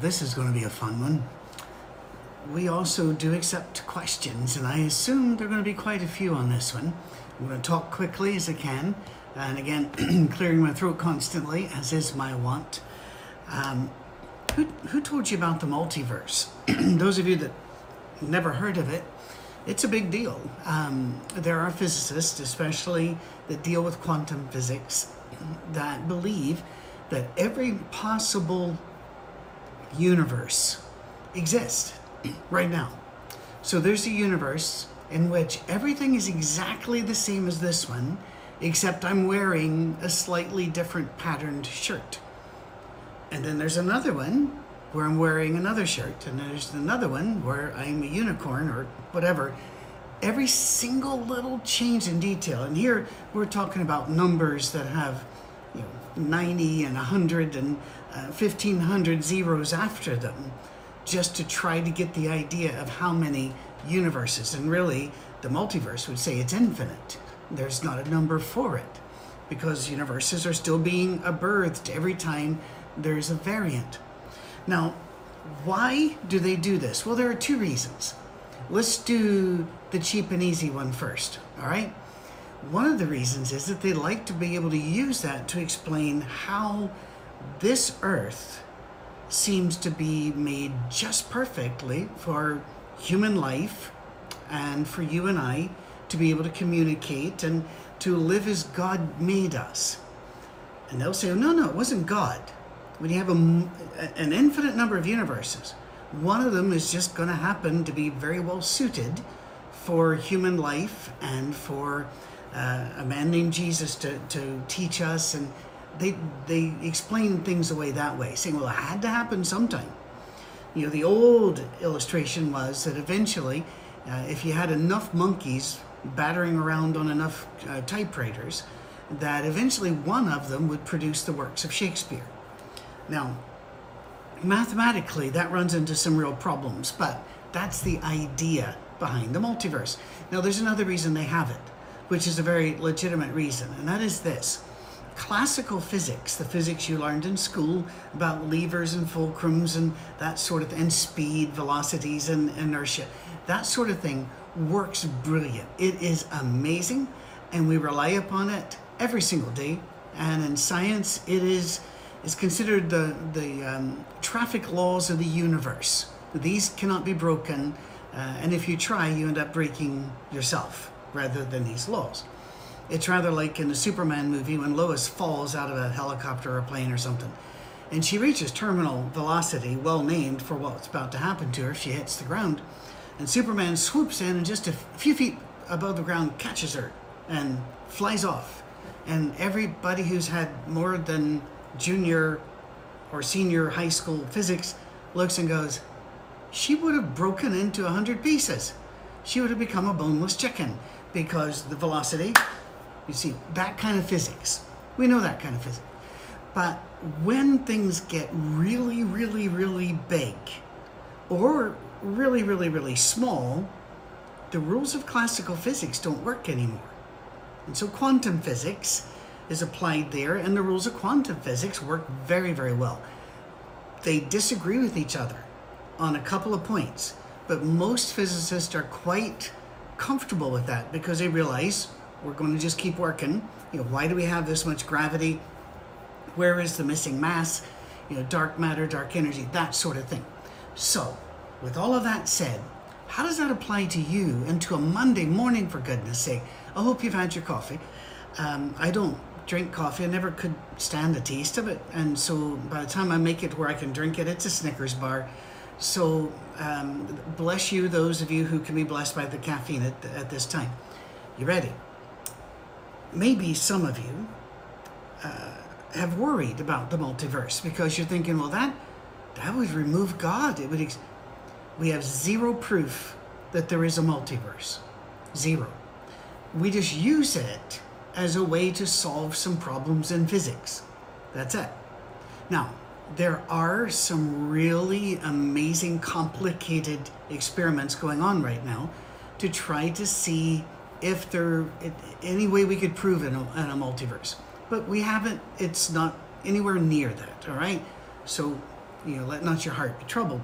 this is going to be a fun one. We also do accept questions, and I assume there are going to be quite a few on this one. I'm going to talk quickly as I can, and again, clearing my throat constantly, as is my want. Um, who, who told you about the multiverse? Those of you that never heard of it, it's a big deal. Um, there are physicists, especially that deal with quantum physics, that believe that every possible universe exist right now. So there's a universe in which everything is exactly the same as this one, except I'm wearing a slightly different patterned shirt. And then there's another one where I'm wearing another shirt, and there's another one where I'm a unicorn or whatever. Every single little change in detail, and here we're talking about numbers that have, you know, 90 and 100 and uh, 1500 zeros after them, just to try to get the idea of how many universes. And really, the multiverse would say it's infinite. There's not a number for it, because universes are still being birthed every time there's a variant. Now, why do they do this? Well, there are two reasons. Let's do the cheap and easy one first, all right? One of the reasons is that they like to be able to use that to explain how this earth seems to be made just perfectly for human life and for you and I to be able to communicate and to live as God made us. And they'll say, oh, no, no, it wasn't God when you have a, an infinite number of universes, one of them is just going to happen to be very well suited for human life and for uh, a man named Jesus to, to teach us. And they, they explain things away that way, saying, well, it had to happen sometime. You know, the old illustration was that eventually, uh, if you had enough monkeys battering around on enough uh, typewriters, that eventually one of them would produce the works of Shakespeare. Now, mathematically, that runs into some real problems, but that's the idea behind the multiverse. Now, there's another reason they have it, which is a very legitimate reason, and that is this. Classical physics, the physics you learned in school about levers and fulcrums and that sort of, and speed, velocities, and inertia, that sort of thing works brilliant. It is amazing, and we rely upon it every single day. And in science, it is is considered the, the um, traffic laws of the universe. These cannot be broken, uh, and if you try, you end up breaking yourself rather than these laws. It's rather like in the Superman movie when Lois falls out of a helicopter or plane or something. And she reaches terminal velocity, well named for what's about to happen to her if she hits the ground. And Superman swoops in and just a few feet above the ground catches her and flies off. And everybody who's had more than junior or senior high school physics looks and goes, she would have broken into a hundred pieces. She would have become a boneless chicken because the velocity, you see, that kind of physics. We know that kind of physics. But when things get really, really, really big or really, really, really small, the rules of classical physics don't work anymore. And so quantum physics is applied there, and the rules of quantum physics work very, very well. They disagree with each other on a couple of points, but most physicists are quite comfortable with that because they realize we're going to just keep working. You know, why do we have this much gravity? Where is the missing mass? You know, dark matter, dark energy, that sort of thing. So, with all of that said, how does that apply to you and to a Monday morning, for goodness sake? I hope you've had your coffee. Um, I don't drink coffee. I never could stand the taste of it, and so by the time I make it where I can drink it, it's a Snickers bar. So um, bless you, those of you who can be blessed by the caffeine at, at this time. You ready? Maybe some of you uh, have worried about the multiverse because you're thinking, well, that that would remove God. It would. Ex- we have zero proof that there is a multiverse. Zero. We just use it as a way to solve some problems in physics. That's it. Now, there are some really amazing, complicated experiments going on right now to try to see if there any way we could prove in a, in a multiverse. But we haven't. It's not anywhere near that. All right. So you know, let not your heart be troubled.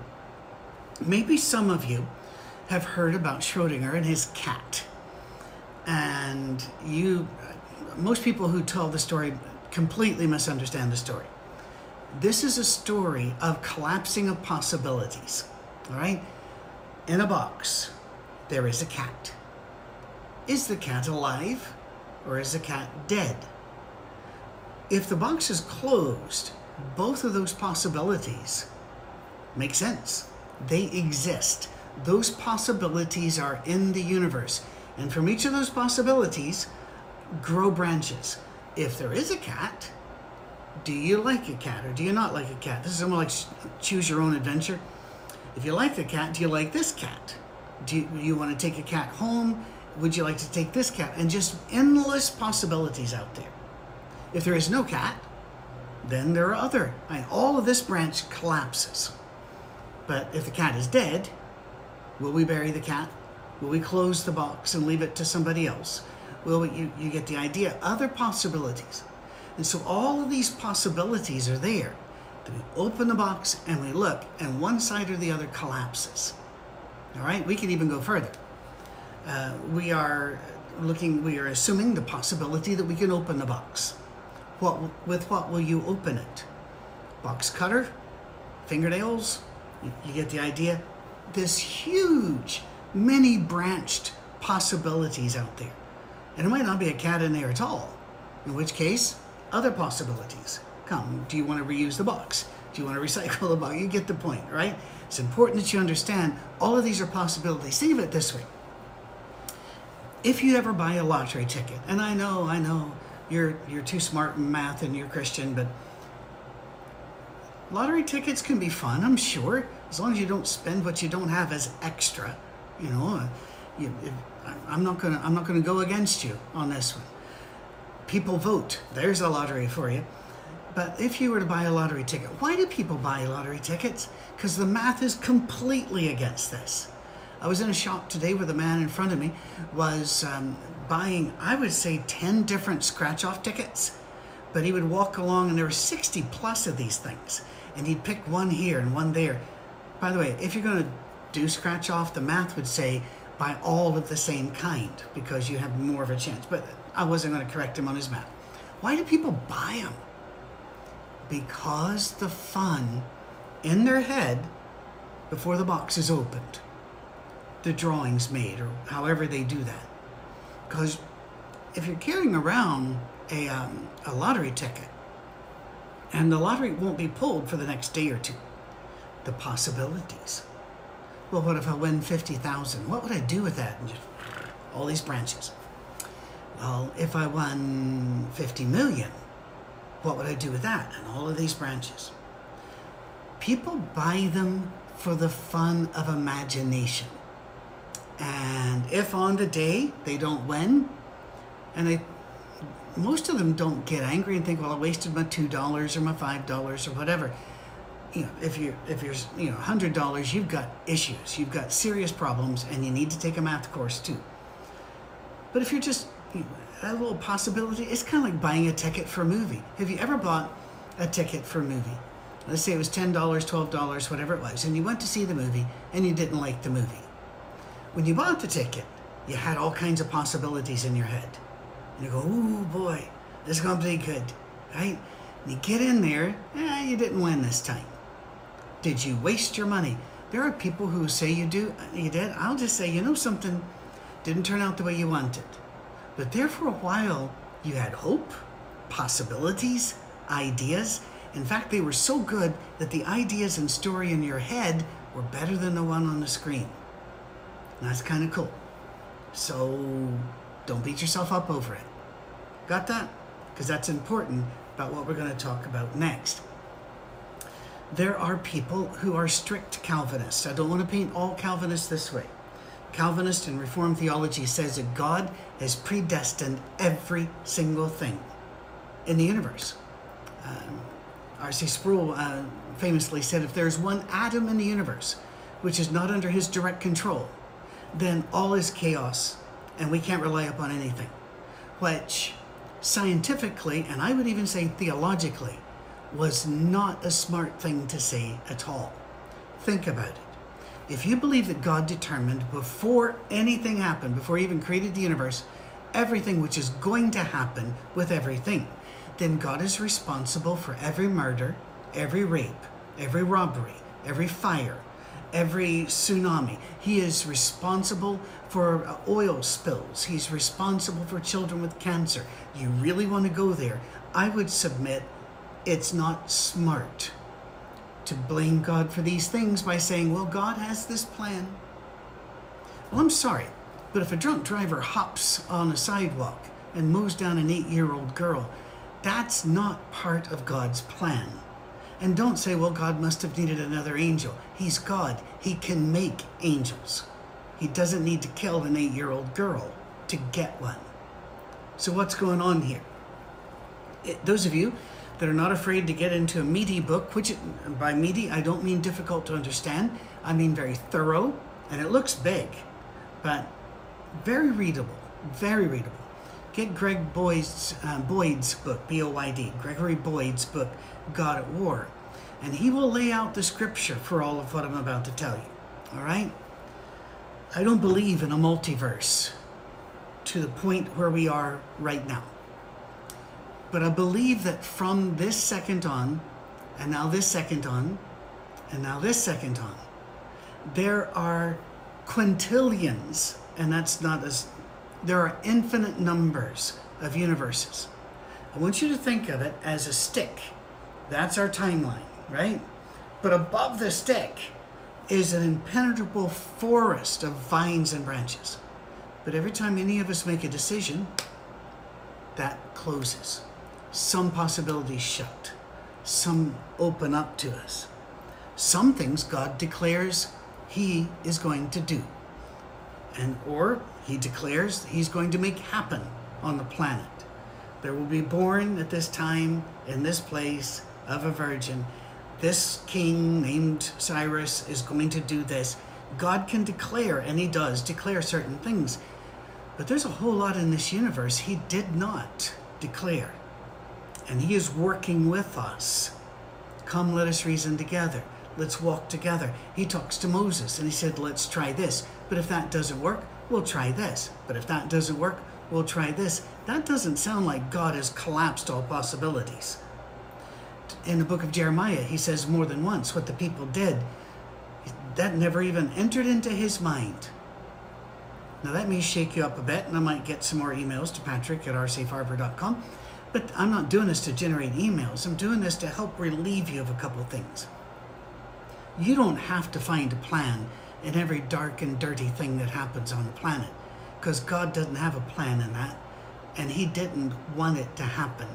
Maybe some of you have heard about Schrodinger and his cat. And you, most people who tell the story completely misunderstand the story. This is a story of collapsing of possibilities. All right? In a box, there is a cat. Is the cat alive or is the cat dead? If the box is closed, both of those possibilities make sense. They exist. Those possibilities are in the universe. And from each of those possibilities, grow branches. If there is a cat, do you like a cat or do you not like a cat? This is almost like choose your own adventure. If you like the cat, do you like this cat? Do you, you want to take a cat home? Would you like to take this cat? And just endless possibilities out there. If there is no cat, then there are other. Mean, all of this branch collapses. But if the cat is dead, will we bury the cat? Will we close the box and leave it to somebody else? Will we, you, you get the idea? Other possibilities. And so all of these possibilities are there. Then we open the box and we look, and one side or the other collapses. All right, we can even go further. Uh, we are looking, we are assuming the possibility that we can open the box. What, with what will you open it? Box cutter? Fingernails? You, you get the idea? This huge, many branched possibilities out there. And it might not be a cat in there at all, in which case, other possibilities come. Do you want to reuse the box? Do you want to recycle the box? You get the point, right? It's important that you understand all of these are possibilities. Think of it this way. If you ever buy a lottery ticket, and I know, I know, you're you're too smart in math and you're Christian, but lottery tickets can be fun, I'm sure, as long as you don't spend what you don't have as extra. You know, uh, you, I'm not gonna I'm not gonna go against you on this one. People vote. There's a lottery for you. But if you were to buy a lottery ticket, why do people buy lottery tickets? Because the math is completely against this. I was in a shop today where the man in front of me was um, buying, I would say, 10 different scratch off tickets. But he would walk along and there were 60 plus of these things. And he'd pick one here and one there. By the way, if you're going to do scratch off, the math would say buy all of the same kind because you have more of a chance. But I wasn't going to correct him on his math. Why do people buy them? Because the fun in their head before the box is opened, the drawings made, or however they do that. Because if you're carrying around a, um, a lottery ticket and the lottery won't be pulled for the next day or two, the possibilities. Well, what if I win 50,000? What would I do with that? And all these branches. Well, if I won 50 million, what would I do with that? And all of these branches. People buy them for the fun of imagination. And if on the day they don't win, and they, most of them don't get angry and think, well, I wasted my two dollars or my five dollars or whatever. You know, if you if you're you know hundred dollars, you've got issues, you've got serious problems, and you need to take a math course too. But if you're just you know, a little possibility, it's kind of like buying a ticket for a movie. Have you ever bought a ticket for a movie? Let's say it was ten dollars, twelve dollars, whatever it was, and you went to see the movie and you didn't like the movie when you bought the ticket, you had all kinds of possibilities in your head. And you go, ooh, boy, this is going to be good, right? And you get in there, eh, you didn't win this time. Did you waste your money? There are people who say you do, you did. I'll just say, you know something, didn't turn out the way you wanted. But there for a while, you had hope, possibilities, ideas. In fact, they were so good that the ideas and story in your head were better than the one on the screen. That's kind of cool. So don't beat yourself up over it. Got that? Because that's important about what we're going to talk about next. There are people who are strict Calvinists. I don't want to paint all Calvinists this way. Calvinist and Reformed theology says that God has predestined every single thing in the universe. Um, R.C. Sproul uh, famously said if there's one atom in the universe which is not under his direct control, then all is chaos and we can't rely upon anything. Which scientifically, and I would even say theologically, was not a smart thing to say at all. Think about it. If you believe that God determined before anything happened, before he even created the universe, everything which is going to happen with everything, then God is responsible for every murder, every rape, every robbery, every fire, every tsunami. He is responsible for uh, oil spills. He's responsible for children with cancer. You really want to go there? I would submit it's not smart to blame God for these things by saying, well, God has this plan. Well, I'm sorry, but if a drunk driver hops on a sidewalk and mows down an eight year old girl, that's not part of God's plan. And don't say, well, God must have needed another angel. He's God, He can make angels. He doesn't need to kill an eight year old girl to get one. So, what's going on here? It, those of you that are not afraid to get into a meaty book, which by meaty I don't mean difficult to understand, I mean very thorough, and it looks big, but very readable, very readable. Get Greg Boyd's, uh, Boyd's book, B O Y D, Gregory Boyd's book, God at War, and he will lay out the scripture for all of what I'm about to tell you. All right? I don't believe in a multiverse to the point where we are right now. But I believe that from this second on, and now this second on, and now this second on, there are quintillions, and that's not as, there are infinite numbers of universes. I want you to think of it as a stick. That's our timeline, right? But above the stick is an impenetrable forest of vines and branches. But every time any of us make a decision, that closes some possibilities shut, some open up to us. Some things God declares He is going to do, and or He declares He's going to make happen on the planet. There will be born at this time in this place of a virgin. This king named Cyrus is going to do this. God can declare, and He does declare certain things. But there's a whole lot in this universe He did not declare and He is working with us. Come, let us reason together. Let's walk together. He talks to Moses and he said, Let's try this. But if that doesn't work, we'll try this. But if that doesn't work, we'll try this. That doesn't sound like God has collapsed all possibilities. In the book of Jeremiah, he says more than once what the people did. That never even entered into his mind. Now, that may shake you up a bit, and I might get some more emails to patrick at rsafeharbor.com. But I'm not doing this to generate emails. I'm doing this to help relieve you of a couple things. You don't have to find a plan in every dark and dirty thing that happens on the planet because God doesn't have a plan in that and He didn't want it to happen.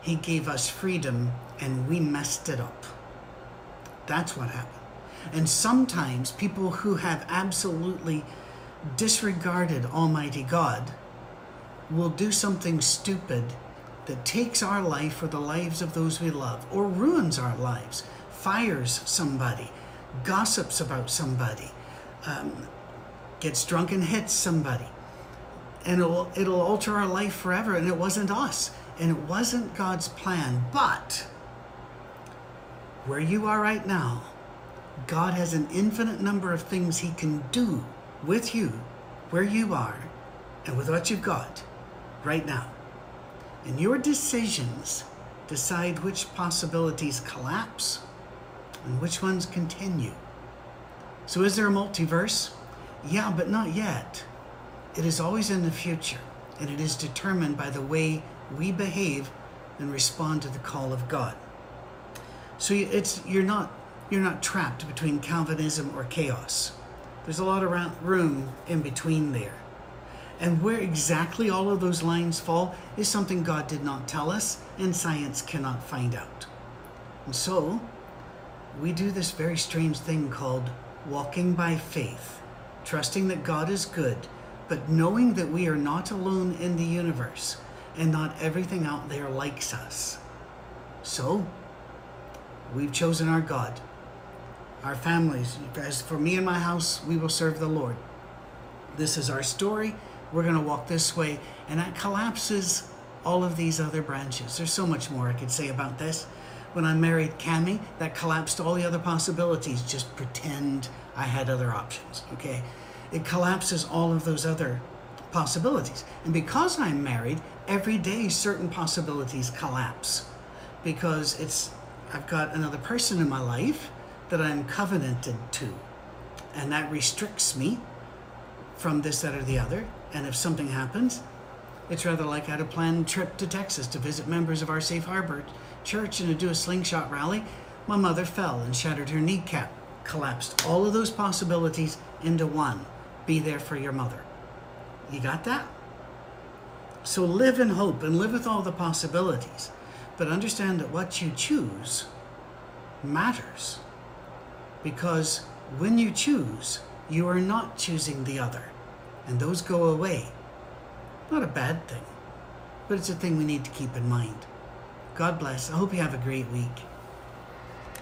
He gave us freedom and we messed it up. That's what happened. And sometimes people who have absolutely disregarded Almighty God will do something stupid that takes our life or the lives of those we love or ruins our lives, fires somebody, gossips about somebody, um, gets drunk and hits somebody. And it'll, it'll alter our life forever. And it wasn't us. And it wasn't God's plan. But where you are right now, God has an infinite number of things He can do with you, where you are, and with what you've got right now. And your decisions decide which possibilities collapse and which ones continue. So, is there a multiverse? Yeah, but not yet. It is always in the future, and it is determined by the way we behave and respond to the call of God. So it's you're not you're not trapped between Calvinism or chaos. There's a lot of room in between there. And where exactly all of those lines fall is something God did not tell us, and science cannot find out. And so, we do this very strange thing called walking by faith, trusting that God is good, but knowing that we are not alone in the universe and not everything out there likes us. So, we've chosen our God. Our families, as for me and my house, we will serve the Lord. This is our story we're going to walk this way. And that collapses all of these other branches. There's so much more I could say about this. When I married Cami, that collapsed all the other possibilities. Just pretend I had other options, okay? It collapses all of those other possibilities. And because I'm married, every day certain possibilities collapse because it's I've got another person in my life that I'm covenanted to. And that restricts me from this, that, or the other. And if something happens, it's rather like I had a planned trip to Texas to visit members of our Safe Harbor church and to do a slingshot rally. My mother fell and shattered her kneecap, collapsed all of those possibilities into one. Be there for your mother. You got that? So live in hope and live with all the possibilities. But understand that what you choose matters. Because when you choose, you are not choosing the other. And those go away. Not a bad thing, but it's a thing we need to keep in mind. God bless. I hope you have a great week.